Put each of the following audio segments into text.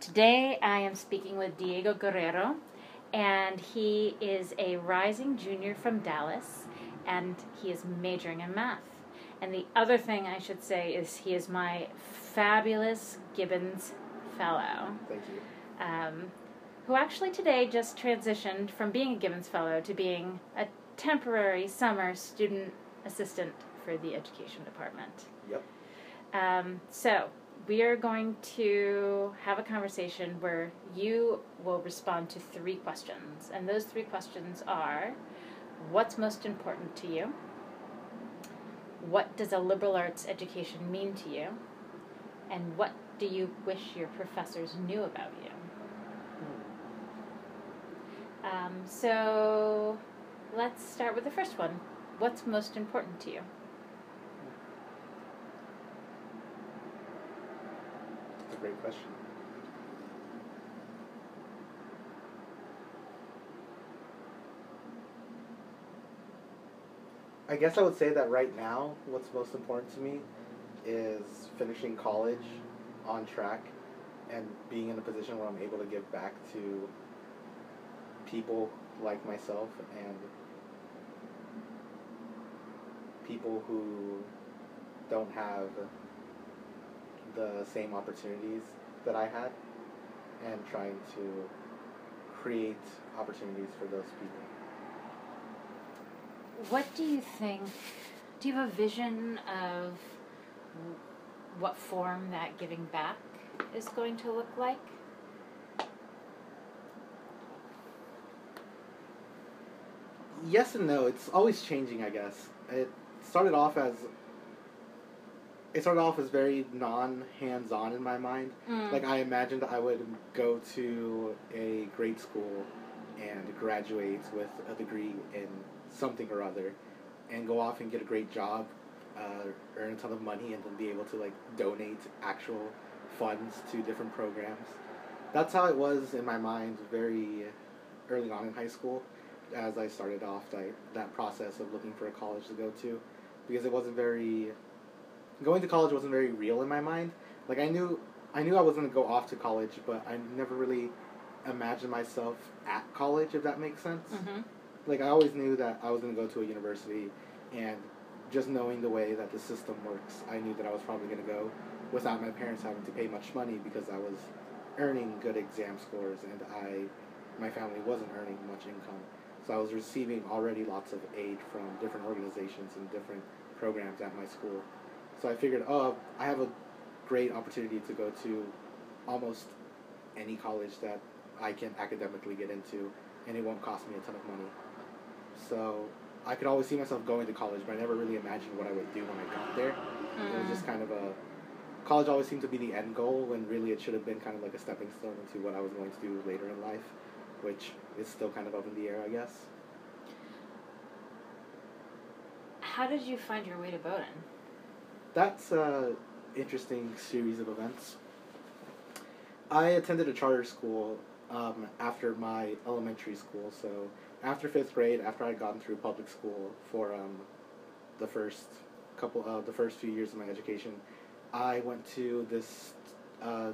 Today I am speaking with Diego Guerrero, and he is a rising junior from Dallas, and he is majoring in math. And the other thing I should say is he is my fabulous Gibbons Fellow. Thank you. Um, who actually today just transitioned from being a Gibbons Fellow to being a temporary summer student assistant for the education department. Yep. Um, so, we are going to have a conversation where you will respond to three questions. And those three questions are What's most important to you? What does a liberal arts education mean to you? And what do you wish your professors knew about you? Um, so, let's start with the first one. What's most important to you? That's great question. I guess I would say that right now, what's most important to me is finishing college on track and being in a position where I'm able to give back to people like myself and people who don't have the same opportunities that I had and trying to create opportunities for those people. What do you think? Do you have a vision of what form that giving back is going to look like? Yes and no. It's always changing, I guess. It started off as it started off as very non hands on in my mind. Mm. Like I imagined I would go to a great school and graduate with a degree in something or other and go off and get a great job, uh, earn a ton of money and then be able to like donate actual funds to different programs. That's how it was in my mind very early on in high school as I started off like, that process of looking for a college to go to because it wasn't very going to college wasn't very real in my mind. Like I knew I knew I was going to go off to college, but I never really imagined myself at college if that makes sense. Mm-hmm. Like I always knew that I was going to go to a university and just knowing the way that the system works, I knew that I was probably going to go without my parents having to pay much money because I was earning good exam scores and I my family wasn't earning much income. So I was receiving already lots of aid from different organizations and different programs at my school. So I figured, oh, I have a great opportunity to go to almost any college that I can academically get into, and it won't cost me a ton of money. So I could always see myself going to college, but I never really imagined what I would do when I got there. It was just mm. kind of a college always seemed to be the end goal when really it should have been kind of like a stepping stone into what I was going to do later in life, which is still kind of up in the air, I guess. How did you find your way to Bowdoin? That's a interesting series of events. I attended a charter school um, after my elementary school, so after fifth grade, after I'd gotten through public school for um, the first couple of the first few years of my education, I went to this. Uh,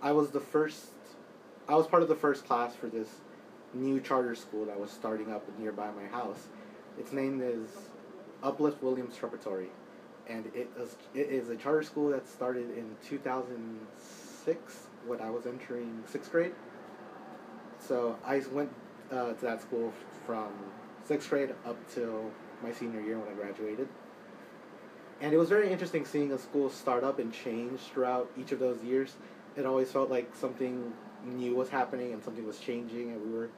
I was the first. I was part of the first class for this new charter school that was starting up nearby my house. Its name is Uplift Williams Preparatory, and it is it is a charter school that started in two thousand six when I was entering sixth grade. So I went uh, to that school from sixth grade up till my senior year when I graduated. And it was very interesting seeing a school start up and change throughout each of those years. It always felt like something new was happening and something was changing, and we were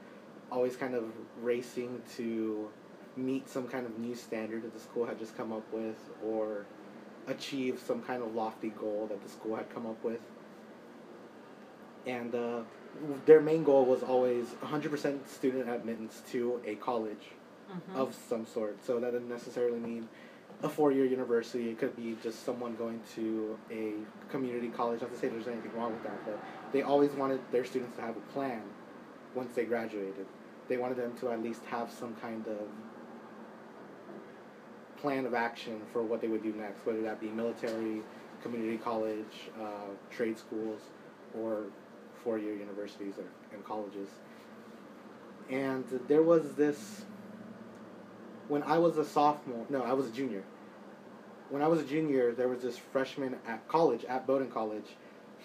always kind of racing to meet some kind of new standard that the school had just come up with or achieve some kind of lofty goal that the school had come up with. And uh, their main goal was always 100% student admittance to a college Mm-hmm. of some sort. So that didn't necessarily mean a four year university. It could be just someone going to a community college. Not to say there's anything wrong with that, but they always wanted their students to have a plan once they graduated. They wanted them to at least have some kind of plan of action for what they would do next, whether that be military, community college, uh, trade schools, or four year universities or, and colleges. And there was this, when I was a sophomore, no, I was a junior. When I was a junior, there was this freshman at college, at Bowdoin College,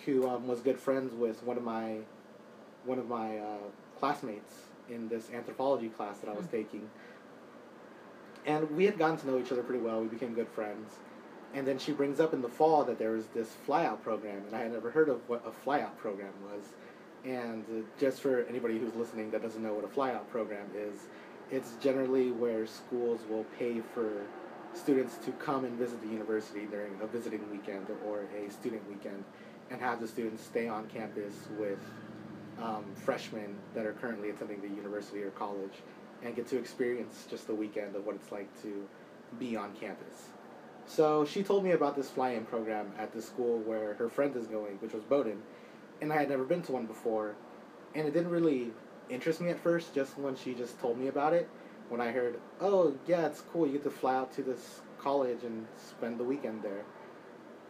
who um, was good friends with one of my, one of my uh, classmates in this anthropology class that I was Hmm. taking. And we had gotten to know each other pretty well. We became good friends. And then she brings up in the fall that there was this flyout program, and I had never heard of what a flyout program was. And uh, just for anybody who's listening that doesn't know what a flyout program is, it's generally where schools will pay for students to come and visit the university during a visiting weekend or a student weekend and have the students stay on campus with um, freshmen that are currently attending the university or college and get to experience just the weekend of what it's like to be on campus. So she told me about this fly-in program at the school where her friend is going, which was Bowdoin, and I had never been to one before, and it didn't really interest me at first. Just when she just told me about it, when I heard, oh yeah, it's cool, you get to fly out to this college and spend the weekend there.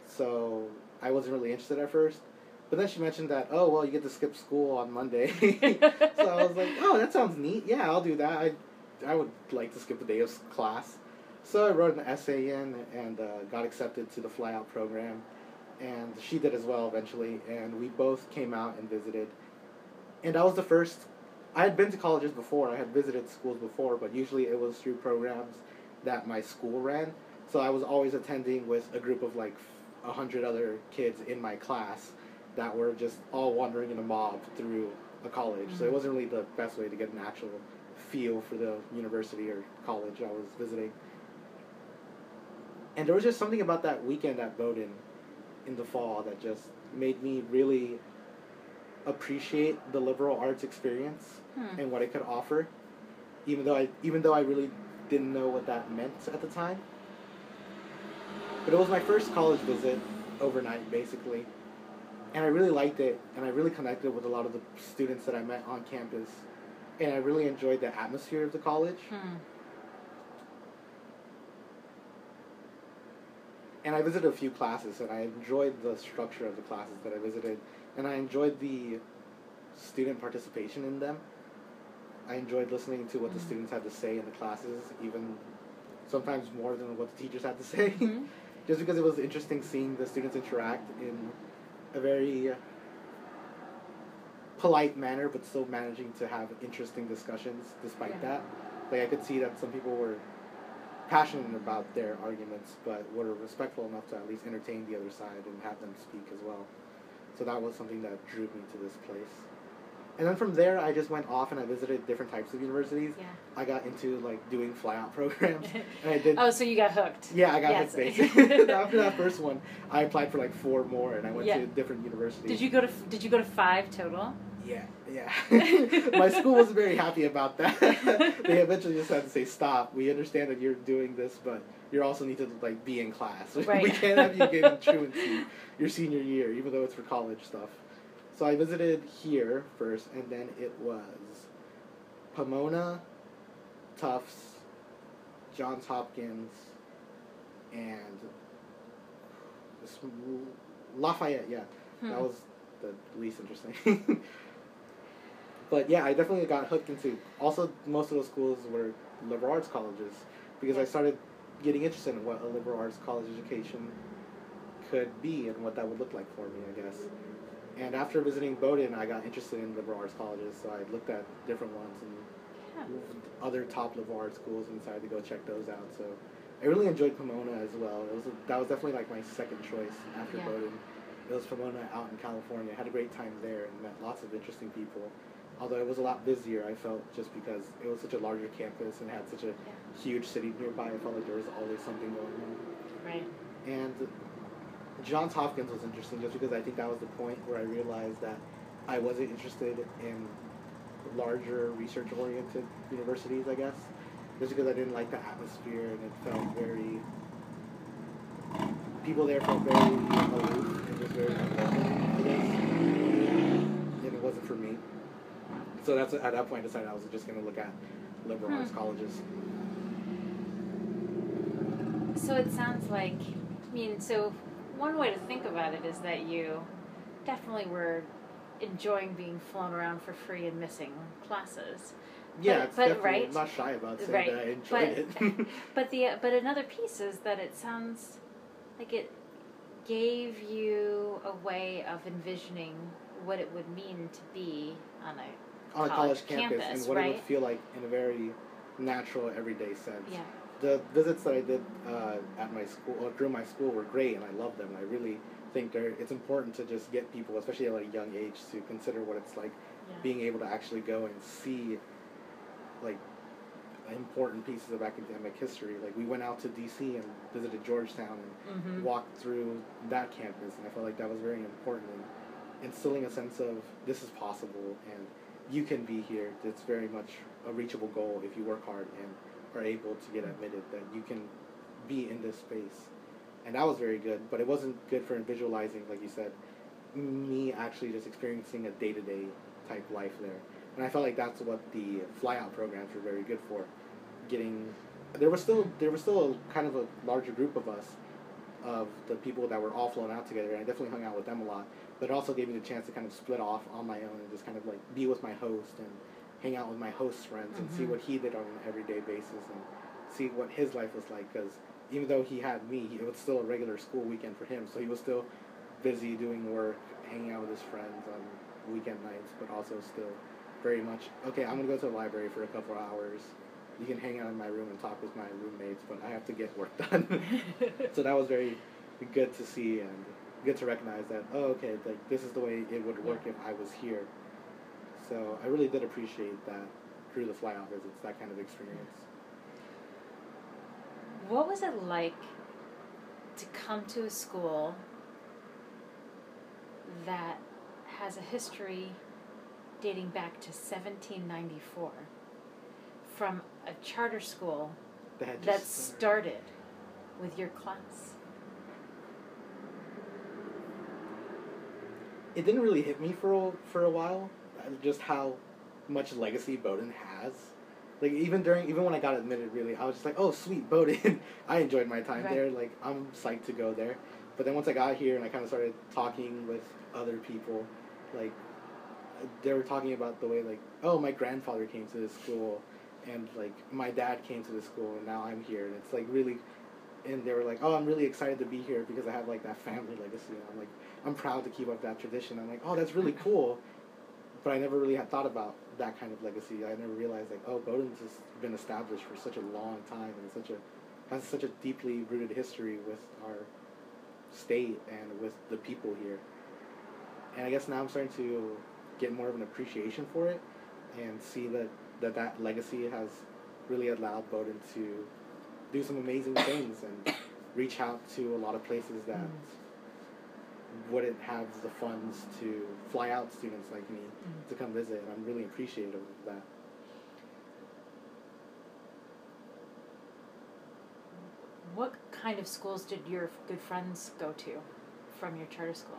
So I wasn't really interested at first, but then she mentioned that, oh well, you get to skip school on Monday. so I was like, oh, that sounds neat. Yeah, I'll do that. I, I would like to skip a day of class. So I wrote an essay in and uh, got accepted to the flyout program, and she did as well eventually. And we both came out and visited. And I was the first. I had been to colleges before. I had visited schools before, but usually it was through programs that my school ran. So I was always attending with a group of like a hundred other kids in my class that were just all wandering in a mob through a college. So it Mhm. wasn't really the best way to get an actual feel for the university or college I was visiting. And there was just something about that weekend at Bowdoin in the fall that just made me really appreciate the liberal arts experience Hmm. and what it could offer, even though I even though I really didn't know what that meant at the time. But it was my first college visit overnight, basically, and I really liked it, and I really connected with a lot of the students that I met on campus, and I really enjoyed the atmosphere of the college. Hmm. And I visited a few classes, and I enjoyed the structure of the classes that I visited, and I enjoyed the student participation in them. I enjoyed listening to what the Mhm. students had to say in the classes, even sometimes more than what the teachers had to say, Mhm. just because it was interesting seeing the students interact in a very uh, polite manner, but still managing to have interesting discussions despite Yeah. that. Like I could see that some people were passionate about their arguments, but were respectful enough to at least entertain the other side and have them speak as well. So that was something that drew me to this place. And then from there, I just went off and I visited different types of universities. Yeah. I got into like doing flyout programs, and I did. Oh, so you got hooked. Yeah, I got Yes. hooked basically. After that first one, I applied for like four more, and I went Yeah. to different universities. Did you go to Did you go to five total? Yeah, yeah. My school was very happy about that. they eventually just had to say, "Stop. We understand that you're doing this, but you also need to like be in class. Right. we can't have you getting truancy your senior year, even though it's for college stuff." So I visited here first, and then it was Pomona, Tufts, Johns Hopkins, and Lafayette. Yeah, Hmm. that was the least interesting. but yeah, I definitely got hooked into. Also, most of those schools were liberal arts colleges because I started getting interested in what a liberal arts college education could be and what that would look like for me, I guess. And after visiting Bowdoin, I got interested in liberal arts colleges, so I looked at different ones and Yeah. other top liberal arts schools and decided to go check those out. So I really enjoyed Pomona as well. It was that was definitely like my second choice after Yeah. Bowdoin. It was Pomona out in California. I had a great time there and met lots of interesting people. Although it was a lot busier, I felt just because it was such a larger campus and had such a huge city nearby. I felt like there was always something going on. Right. And Johns Hopkins was interesting just because I think that was the point where I realized that I wasn't interested in larger research oriented universities, I guess. Just because I didn't like the atmosphere and it felt very people there felt very aloof and just very unwelcoming, I guess. And it wasn't for me. So that's at that point I decided I was just gonna look at liberal arts Hmm. colleges. So it sounds like, I mean, so one way to think about it is that you definitely were enjoying being flown around for free and missing classes. Yeah, But- it's but, right. I'm not shy about saying Right, that I enjoyed it. But the but another piece is that it sounds like it gave you a way of envisioning what it would mean to be on a on a college college campus campus, and what it would feel like in a very natural, everyday sense. yeah The visits that I did uh, at my school, or through my school, were great, and I love them. I really think they're, it's important to just get people, especially at a young age, to consider what it's like yeah being able to actually go and see, like, important pieces of academic history. Like, we went out to D.C. and visited Georgetown and mm-hmm. walked through that campus, and I felt like that was very important in instilling a sense of this is possible and you can be here. It's very much a reachable goal if you work hard and are able to get admitted that you can be in this space. And that was very good, but it wasn't good for visualizing, like you said, me actually just experiencing a day to day type life there. And I felt like that's what the flyout programs were very good for. Getting there was still there was still a kind of a larger group of us of the people that were all flown out together and I definitely hung out with them a lot. But it also gave me the chance to kind of split off on my own and just kind of like be with my host and hang out with my host's friends and see Mhm. what he did on an everyday basis and see what his life was like because even though he had me, it was still a regular school weekend for him. So he was still busy doing work, hanging out with his friends on weekend nights, but also still very much okay. I'm gonna go to the library for a couple of hours. You can hang out in my room and talk with my roommates, but I have to get work done. so that was very good to see and good to recognize that oh okay like this is the way it would work if I was here. So I really did appreciate that through the flyout visits, that kind of experience. What was it like to come to a school that has a history dating back to 1794 from a charter school That that just started with your class? it didn't really hit me for a, for a while, just how much legacy Bowdoin has. Like even during even when I got admitted, really, I was just like, oh sweet Bowdoin, I enjoyed my time Right. there. Like I'm psyched to go there. But then once I got here and I kind of started talking with other people, like they were talking about the way like, oh my grandfather came to this school, and like my dad came to this school, and now I'm here, and it's like really. And they were like, "Oh, I'm really excited to be here because I have like that family legacy." And I'm like, I'm proud to keep up that tradition. I'm like, oh, that's really cool. But I never really had thought about that kind of legacy. I never realized like, oh, Bowdoin's just been established for such a long time and such a has such a deeply rooted history with our state and with the people here. And I guess now I'm starting to get more of an appreciation for it and see that that, that legacy has really allowed Bowdoin to do some amazing things and reach out to a lot of places that Mm. Wouldn't have the funds to fly out students like me Mm. to come visit. And I'm really appreciative of that. What kind of schools did your good friends go to from your charter school?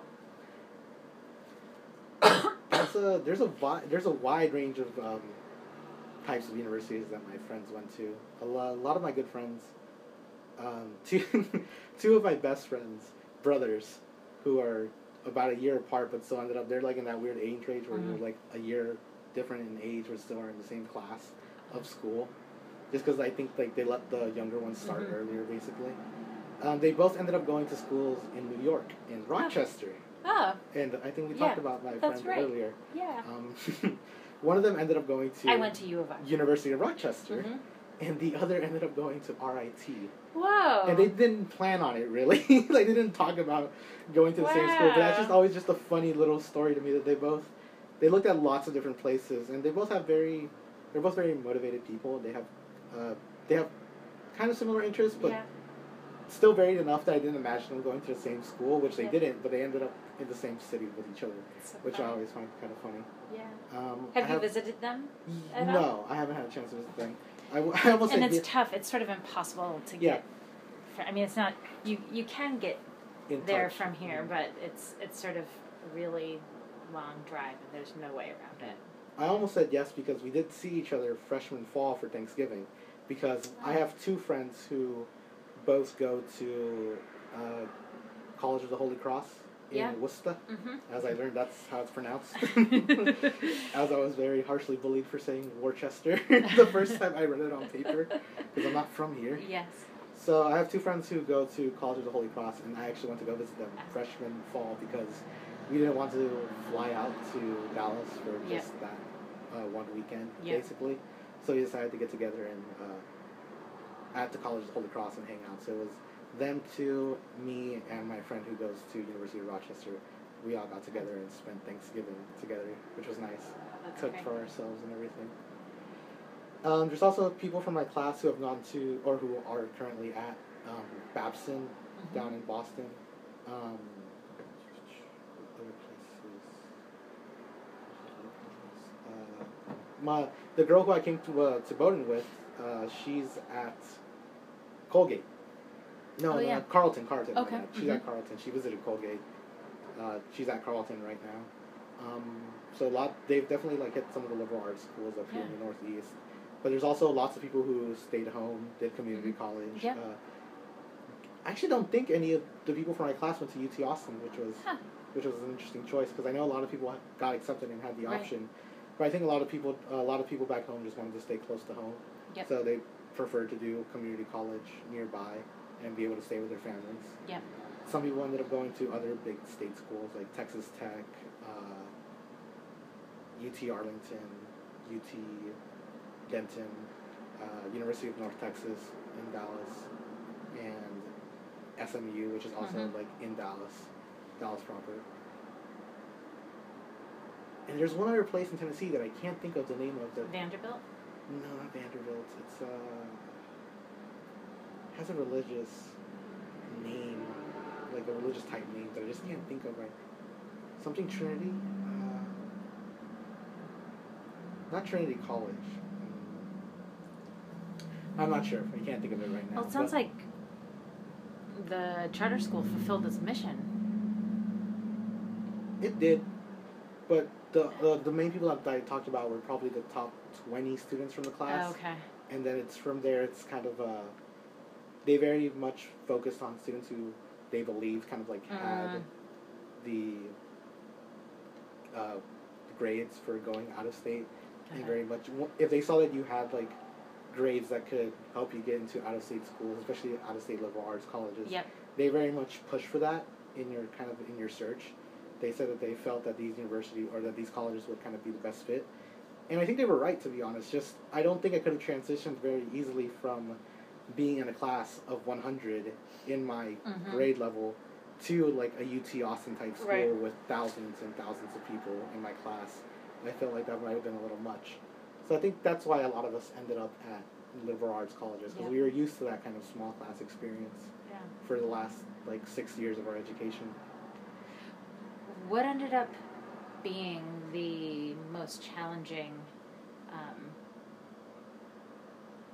That's a there's a there's a wide range of um, types of universities that my friends went to. A lot, a lot of my good friends, um, two two of my best friends, brothers, who are about a year apart but still ended up they're like in that weird age range where Mhm. you're like a year different in age but still are in the same class of school. Just because I think like they let the younger ones start Mhm. earlier, basically. Um, they both ended up going to schools in New York, in Rochester, Oh, and I think we Yeah, talked about my that's friend right. earlier. yeah. Um, one of them ended up going to I went to U of I. University of Rochester, Mhm. And the other ended up going to RIT. Wow. And they didn't plan on it really. like they didn't talk about going to the same school. But that's just always just a funny little story to me that they both they looked at lots of different places, and they both have very they're both very motivated people. They have uh, they have kind of similar interests, but yeah. still varied enough that I didn't imagine them going to the same school, which they Yeah. didn't. But they ended up in the same city with each other, so which I always find kind of funny. Yeah. Um, I Have you visited them? At all? No, I haven't had a chance to visit them. I, w- I almost and it's tough. It's sort of impossible to Yeah. get. fr- I mean, it's not. You you can get in there touch. from here, but it's it's sort of a really long drive, and there's no way around it. I almost said yes because we did see each other freshman fall for Thanksgiving, because I Oh. have two friends who both go to uh, College of the Holy Cross in Yeah. Worcester. Mhm. As I learned, that's how it's pronounced. As I was very harshly bullied for saying Worcester the first time I read it on paper, because I'm not from here. yes. So I have two friends who go to College of the Holy Cross, and I actually went to go visit them freshman fall because we didn't want to fly out to Dallas for just that uh, one weekend, Yeah. basically. So we decided to get together and uh, at the College of the Holy Cross and hang out. So it was them two, me, and my friend who goes to University of Rochester. We all got together and spent Thanksgiving together, which was nice That's cooked for ourselves and everything. Um, there's also people from my class who have gone to, or who are currently at um, Babson Mhm. down in Boston. Um, other places. Uh, my the girl who I came to uh, to Bowdoin with, uh, she's at Colgate. No, Oh, no, yeah. Carleton, Carleton. Okay, bad. She's mhm. at Carleton. She visited Colgate. Uh, she's at Carleton right now. Um, so a lot. They've definitely like hit some of the liberal arts schools up here in the Northeast. But there's also lots of people who stayed home, did community college. Mm-hmm. Yeah. Uh, I actually don't think any of the people from my class went to UT Austin, which was Huh. which was an interesting choice because I know a lot of people got accepted and had the Right. option. But I think a lot of people a lot of people back home just wanted to stay close to home. Yep. So they preferred to do community college nearby and be able to stay with their families. Yep. Some people ended up going to other big state schools like Texas Tech, uh, UT Arlington, UT Denton, uh, University of North Texas in Dallas, and SMU, which is also Mhm. like in Dallas, Dallas proper. And there's one other place in Tennessee that I can't think of the name of. That Vanderbilt. no, not Vanderbilt. It's uh has a religious name, like a religious type name that I just can't think of Like Something Trinity. Uh, not Trinity College. I'm not sure. I can't think of it right now. Well, it sounds like the charter school fulfilled its mission. It did, but the, the the main people that I talked about were probably the top twenty students from the class, Oh, okay. and then it's from there. It's kind of uh, they very much focused on students who they believed kind of like had Mm. the uh, grades for going out of state, and very much if they saw that you had like grades that could help you get into out of state schools, especially out of state liberal arts colleges Yep. they very much push for that in your kind of in your search. They said that they felt that these university or that these colleges would kind of be the best fit, and I think they were right to be honest. Just I don't think I could have transitioned very easily from being in a class of 100 in my Mhm. grade level to like a UT Austin type school Right. with thousands and thousands of people in my class. I felt like that might have been a little much. So I think that's why a lot of us ended up at liberal arts colleges because Yeah. we were used to that kind of small class experience Yeah. for the last like six years of our education. What ended up being the most challenging um,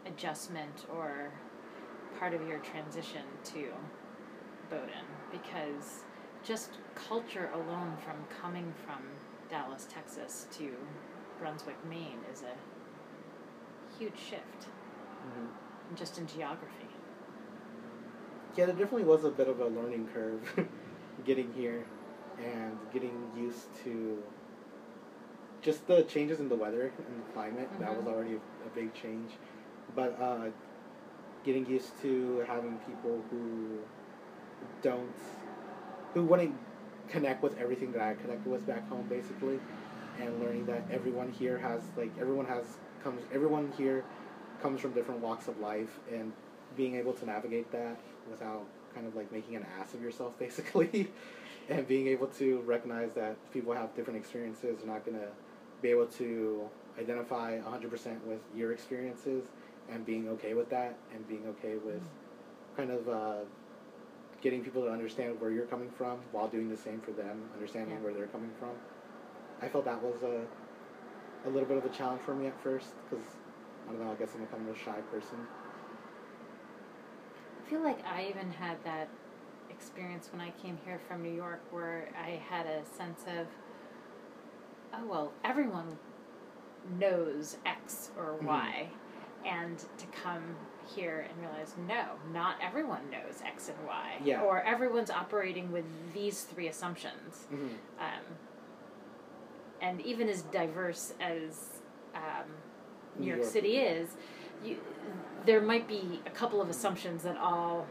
adjustment or part of your transition to Bowdoin? Because just culture alone from coming from Dallas, Texas to Brunswick, Maine is a huge shift just in geography. Yeah, there definitely was a bit of a learning curve getting here and getting used to just the changes in the weather and the climate. That was Mhm. already a, a big change. But uh, getting used to having people who don't, who wouldn't connect with everything that I connected with back home, basically, and learning that everyone here has, like, everyone has, comes, everyone here comes from different walks of life, and being able to navigate that without kind of like making an ass of yourself, basically, and being able to recognize that people have different experiences, you're not gonna be able to identify 100% with your experiences, and being okay with that, and being okay with kind of uh, getting people to understand where you're coming from while doing the same for them, understanding Yeah. where they're coming from. I felt that was a, a little bit of a challenge for me at first, because I don't know, I guess I'm a kind of a shy person. I feel like I even had that experience when I came here from New York where I had a sense of, oh, well, everyone knows X or. Y. And to come here and realize no, not everyone knows X and Y. Yeah. Or everyone's operating with these three assumptions. Mhm. Um, and even as diverse as um, New, New York, York City is. you, there might be a couple of assumptions that all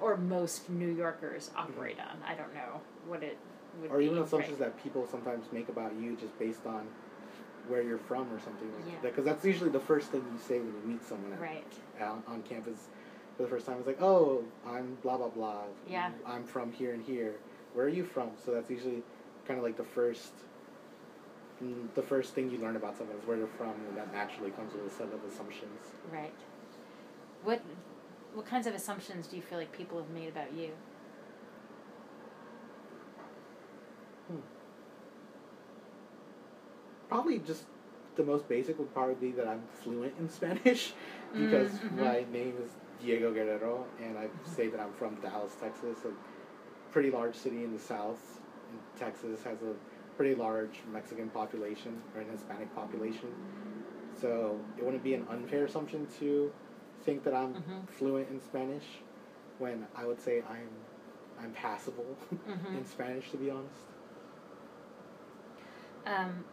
or most New Yorkers operate on. I don't know what it would or be. even assumptions right. that people sometimes make about you just based on where you're from or something like Yeah. that. Because that's usually the first thing you say when you meet someone at- Right. out on campus for the first time. It's like, oh, I'm blah blah blah. Yeah. I'm from here and here. Where are you from? So that's usually kind of like the first. mm, The first thing you learn about someone is where they're from, and that naturally comes with a set of assumptions. Right. What what kinds of assumptions do you feel like people have made about you? Probably just the most basic would probably be that I'm fluent in Spanish because Mm, mhm. my name is Diego Guerrero and I say that I'm from Dallas, Texas, a pretty large city in the south. And Texas has a pretty large Mexican population or an Hispanic population. So it wouldn't be an unfair assumption to think that I'm Mhm. fluent in Spanish when I would say I'm I'm passable Mhm. in Spanish to be honest. Um,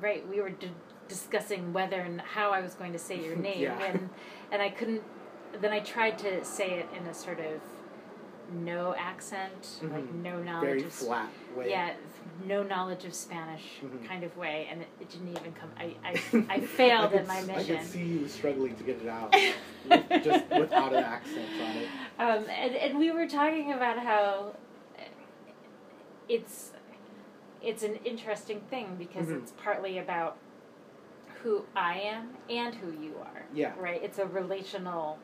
right. We were d- discussing whether and how I was going to say your name, Yeah. and and I couldn't. Then I tried to say it in a sort of no accent, like Mhm. no knowledge Very of flat way. Yeah, no knowledge of Spanish Mhm. kind of way, and it, it didn't even come. I I, I failed I at my mission. I could see you struggling to get it out, with- just without an accent on it. Um, and, and we were talking about how it's it's an interesting thing because Mhm. it's partly about who I am and who you are. Yeah. Right? It's a relational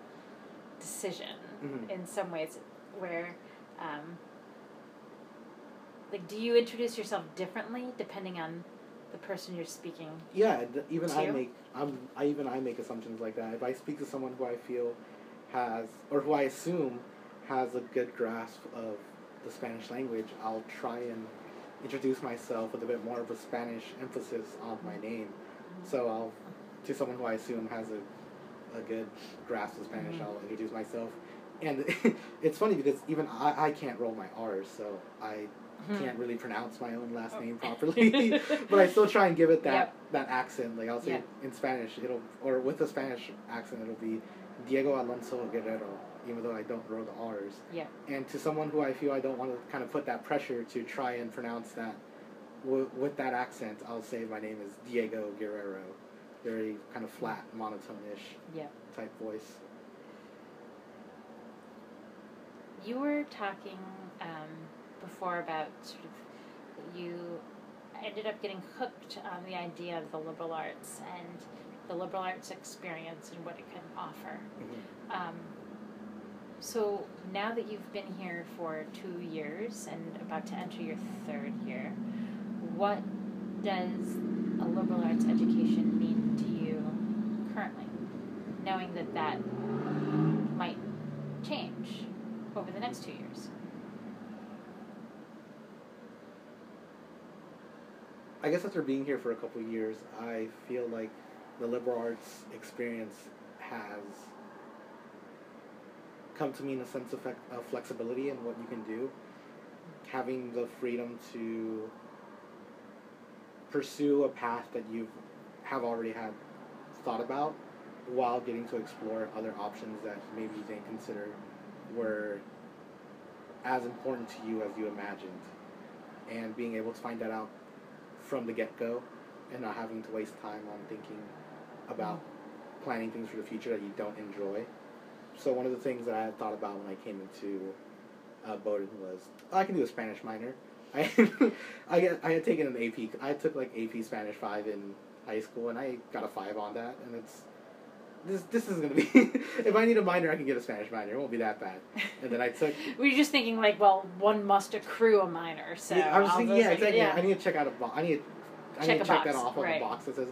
decision Mhm. in some ways where um, like do you introduce yourself differently depending on the person you're speaking Yeah, even I make I'm I even I make assumptions like that. If I speak to someone who I feel has or who I assume has a good grasp of the Spanish language, I'll try and introduce myself with a bit more of a Spanish emphasis on my name. So I'll to someone who I assume has a a good grasp of Spanish, Mhm. I'll introduce myself. And it's funny because even I, I can't roll my R's, so I can't really pronounce my own last Oh. name properly, but I still try and give it that Yep. that accent. Like I'll say Yep. in Spanish, it'll or with a Spanish accent, it'll be Diego Alonso Guerrero, even though I don't roll the R's. Yeah. And to someone who I feel I don't want to kind of put that pressure to try and pronounce that w- with that accent, I'll say my name is Diego Guerrero, very kind of flat, monotone-ish Yeah. type voice. You were talking um, before about sort of you ended up getting hooked on the idea of the liberal arts and the liberal arts experience and what it can offer. Um, so now that you've been here for two years and about to enter your third year, what does a liberal arts education mean to you currently, knowing that that might change over the next two years? I guess after being here for a couple years, I feel like the liberal arts experience has come to mean a sense of, of flexibility in what you can do. Having the freedom to pursue a path that you have already had thought about while getting to explore other options that maybe you didn't consider were as important to you as you imagined. And being able to find that out from the get go and not having to waste time on thinking about mm. planning things for the future that you don't enjoy. So one of the things that I had thought about when I came into uh, Bowdoin was oh, I can do a Spanish minor. I I get, I had taken an AP I took like AP Spanish five in high school and I got a five on that and it's this this is gonna be if I need a minor I can get a Spanish minor it won't be that bad and then I took Were you just thinking like, well, one must accrue a minor, so yeah, I was thinking, yeah, exactly. I need to check out a box. I need, I Check need to check that box, off on right. the box that says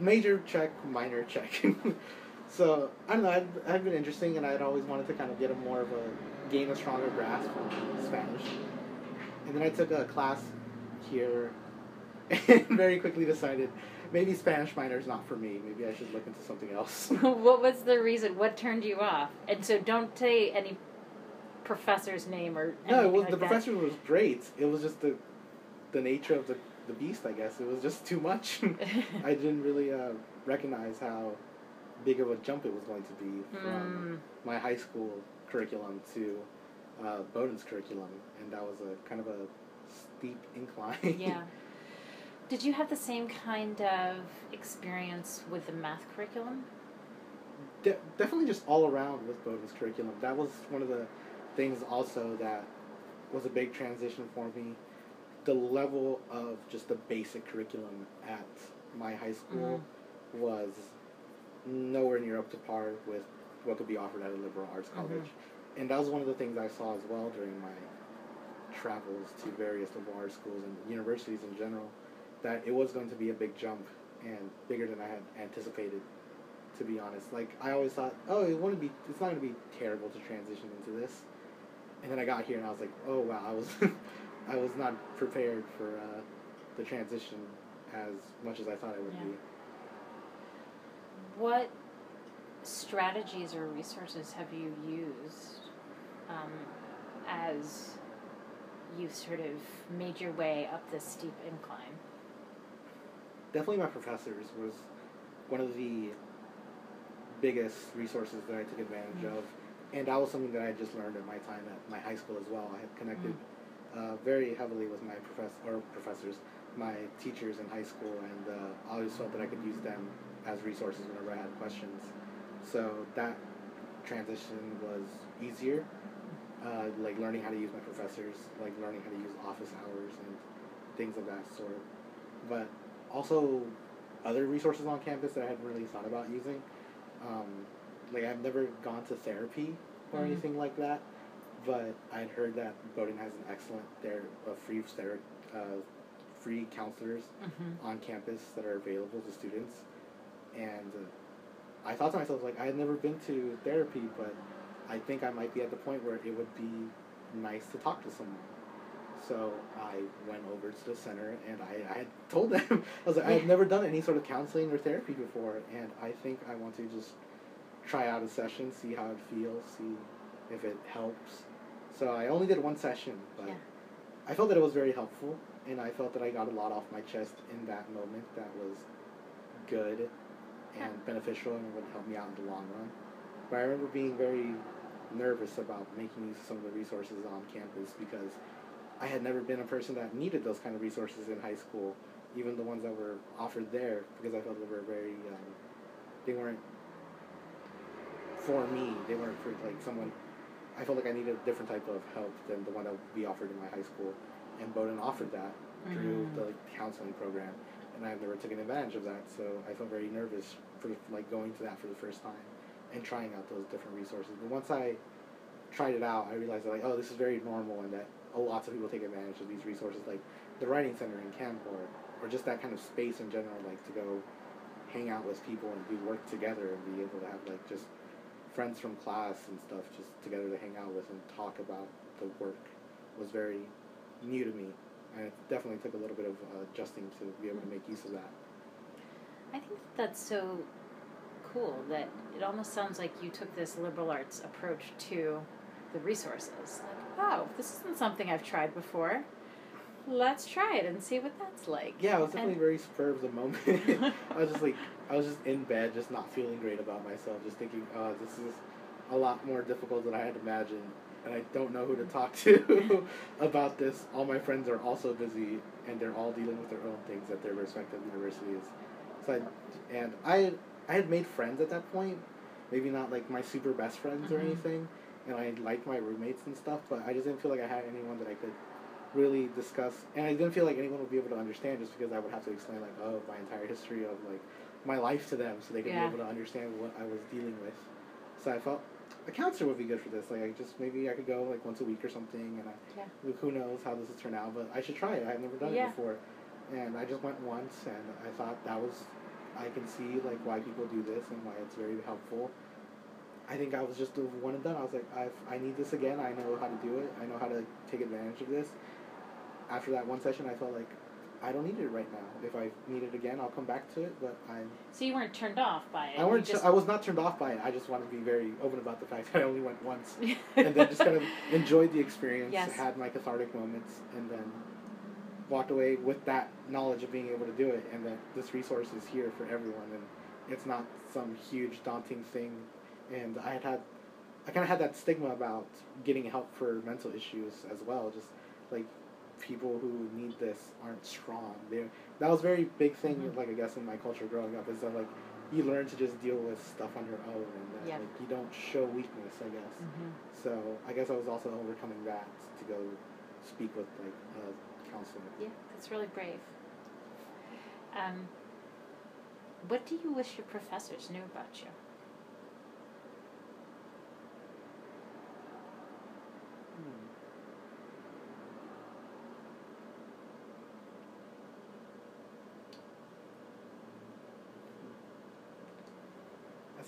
major check, minor check. So I don't know. I've, I've been interesting, and I'd always wanted to kind of get a more of a gain a stronger grasp on Spanish. And then I took a class here and very quickly decided maybe Spanish minor is not for me. Maybe I should look into something else. what was the reason? What turned you off? And so don't say any professor's name or no, was, like the that. professor was great. It was just the the nature of the the beast. I guess it was just too much. I didn't really uh, recognize how big of a jump it was going to be from Mm, my high school curriculum to uh, Bowdoin's curriculum, and that was a kind of a steep incline. yeah. Did you have the same kind of experience with the math curriculum? De- definitely just all around with Bowdoin's curriculum. That was one of the things also that was a big transition for me. The level of just the basic curriculum at my high school was nowhere near up to par with what could be offered at a liberal arts Mhm. college. And that was one of the things I saw as well during my travels to various liberal arts schools and universities in general, that it was going to be a big jump and bigger than I had anticipated to be honest. Like I always thought, oh, it wouldn't be. It's not going to be terrible to transition into this. And then I got here and I was like, oh wow, I was, I was not prepared for uh, the transition as much as I thought I would Yeah. be. What strategies or resources have you used um, as you sort of made your way up this steep incline? Definitely, my professors was one of the biggest resources that I took advantage Mm. of, and that was something that I just learned in my time at my high school as well. I had connected uh, very heavily with my professor or professors, my teachers in high school, and uh, I always felt that I could use them as resources whenever I had questions. So that transition was easier, uh, like learning how to use my professors, like learning how to use office hours and things of that sort. But also other resources on campus that I hadn't really thought about using. Um, like I've never gone to therapy or Mhm. anything like that, but I'd heard that Bowdoin has an excellent there uh, free ther- uh, free counselors Mm-hmm. on campus that are available to students, and uh, I thought to myself like I had never been to therapy, but I think I might be at the point where it would be nice to talk to someone. So I went over to the center and I, I had told them I was like I had never done any sort of counseling or therapy before, and I think I want to just try out a session, see how it feels, see if it helps. So I only did one session, but Yeah. I felt that it was very helpful, and I felt that I got a lot off my chest in that moment that was good and beneficial and would help me out in the long run. But I remember being very nervous about making use of some of the resources on campus because I had never been a person that needed those kind of resources in high school, even the ones that were offered there, because I felt they were very, um, they weren't for me. They weren't for like someone. I felt like I needed a different type of help than the one that would be offered in my high school, and Bowdoin offered that through Mm. the like, counseling program, and I've never taken advantage of that. So I felt very nervous for like going to that for the first time and trying out those different resources. But once I tried it out, I realized that like, oh, this is very normal, and that lots of people take advantage of these resources, like the writing center in Kanbar, or just that kind of space in general, like to go hang out with people and do work together and be able to have like just friends from class and stuff just together to hang out with and talk about the work was very new to me and it definitely took a little bit of uh, adjusting to be able to make use of that I think that's so cool that it almost sounds like you took this liberal arts approach to the resources. Like, oh, this isn't something I've tried before. Let's try it and see what that's like. yeah it was definitely And- very spur of the moment i was just like i was just in bed just not feeling great about myself just thinking oh this is a lot more difficult than i had imagined and i don't know who to talk to about this all my friends are also busy and they're all dealing with their own things at their respective universities so I, and i i had made friends at that point maybe not like my super best friends or Mhm. anything and i liked my roommates and stuff but i just didn't feel like i had anyone that i could really discuss and I didn't feel like anyone would be able to understand just because I would have to explain like oh my entire history of like my life to them so they could Yeah. be able to understand what I was dealing with. So I felt a counselor would be good for this. Like I just maybe I could go like once a week or something and I Yeah. look, who knows how this will turn out, but I should try it. I've never done Yeah. it before. And I just went once and I thought that was I can see like why people do this and why it's very helpful. I think I was just the one and done. I was like, I I need this again. I know how to do it. I know how to take advantage of this. After that one session, I felt like I don't need it right now. If I need it again, I'll come back to it. But I So you weren't turned off by it. I weren't. just- I was not turned off by it. I just want to be very open about the fact that I only went once, and then just kind of enjoyed the experience. Yes. Had my cathartic moments, and then walked away with that knowledge of being able to do it, and that this resource is here for everyone, and it's not some huge daunting thing. And I had had, I kind of had that stigma about getting help for mental issues as well. Just like people who need this aren't strong. They that was a very big thing. Mhm. Like I guess in my culture growing up is that like you learn to just deal with stuff on your own, and that Yeah. like you don't show weakness. I guess. Mhm. So I guess I was also overcoming that to go speak with like a counselor. Yeah, that's really brave. Um, what do you wish your professors knew about you?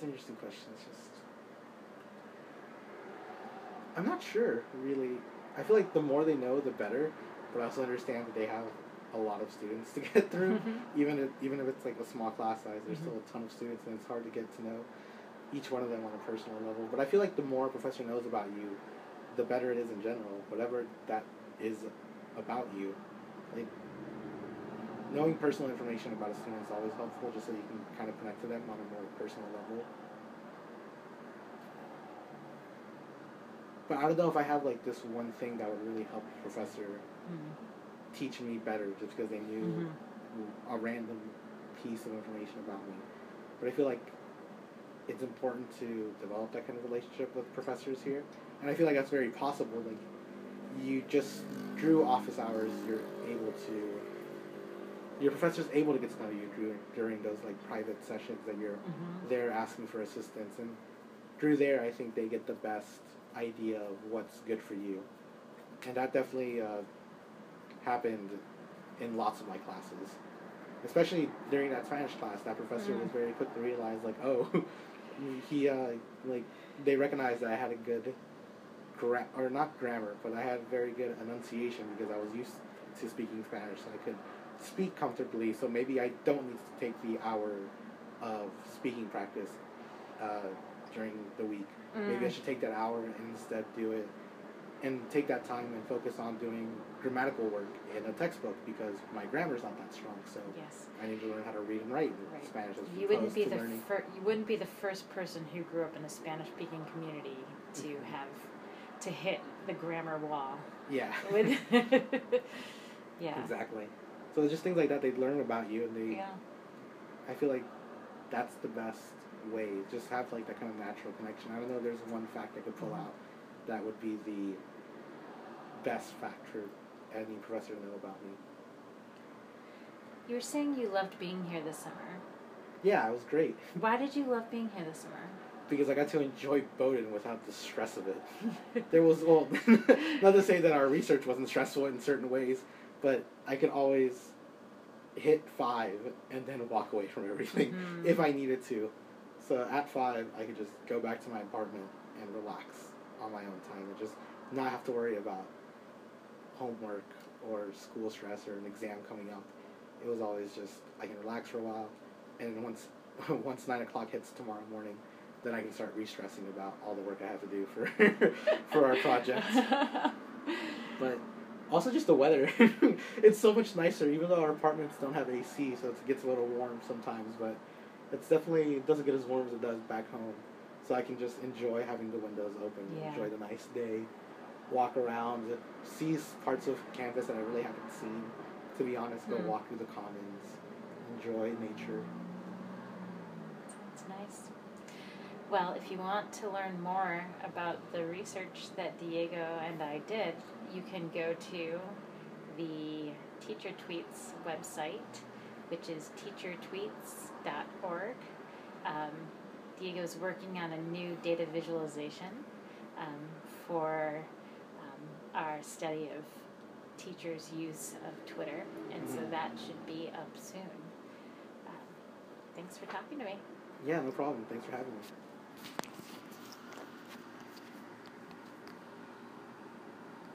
An interesting question. It's just I'm not sure really. I feel like the more they know, the better. But I also understand that they have a lot of students to get through. even if even if it's like a small class size, there's Mhm. still a ton of students, and it's hard to get to know each one of them on a personal level. But I feel like the more a professor knows about you, the better it is in general. Whatever that is about you, like knowing personal information about a student is always helpful, just so you can kind of connect to them on a more personal level. But I don't know if I have like this one thing that would really help a professor Mm. teach me better, just because they knew Mhm. a random piece of information about me. But I feel like it's important to develop that kind of relationship with professors here, and I feel like that's very possible. Like you just through office hours, you're able to. Your professor's able to get to know you during, during those like private sessions that you're Mhm. there asking for assistance, and through there, I think they get the best idea of what's good for you, and that definitely uh, happened in lots of my classes, especially during that Spanish class. That professor was Mm. very quick to realize, like, oh, he uh, like they recognized that I had a good gra- or not grammar, but I had very good enunciation because I was used to speaking Spanish, so I could speak comfortably. So maybe I don't need to take the hour of speaking practice uh, during the week. Maybe I Mm. should take that hour and instead do it and take that time and focus on doing grammatical work in a textbook because my grammar's not that strong. So Yes. I need to learn how to read and write in Right. Spanish as You wouldn't be the fir- you wouldn't be the first person who grew up in a Spanish speaking community to Mhm. have to hit the grammar wall yeah. with yeah Exactly. So just things like that they learn about you and they yeah I feel like that's the best way. Just have like that kind of natural connection. I don't know if there's one fact I could pull Mhm. out that would be the best fact for any professor to know about me. you were saying you loved being here this summer Yeah, it was great. why did you love being here this summer because I got to enjoy Bowdoin without the stress of it. There was well, not to say that our research wasn't stressful in certain ways, but I could always hit five and then walk away from everything Mhm. if I needed to. So at five, I could just go back to my apartment and relax on my own time and just not have to worry about homework or school stress or an exam coming up. It was always just I can relax for a while, and once once nine o'clock hits tomorrow morning, then I can start re-stressing about all the work I have to do for for our project. But also just the weather. it's so much nicer, even though our apartments don't have AC, so it gets a little warm sometimes. But it's definitely it doesn't get as warm as it does back home. So I can just enjoy having the windows open, Yeah. enjoy the nice day, walk around, see parts of campus that I really haven't seen. To be honest, go Hmm. walk through the commons, enjoy nature. It's nice. Well, if you want to learn more about the research that Diego and I did, you can go to the Teacher Tweets website, which is teachertweets.org. Um, Diego's working on a new data visualization um, for um, our study of teachers' use of Twitter, and so Mhm. that should be up soon. Um, thanks for talking to me. Yeah, no problem. Thanks for having me.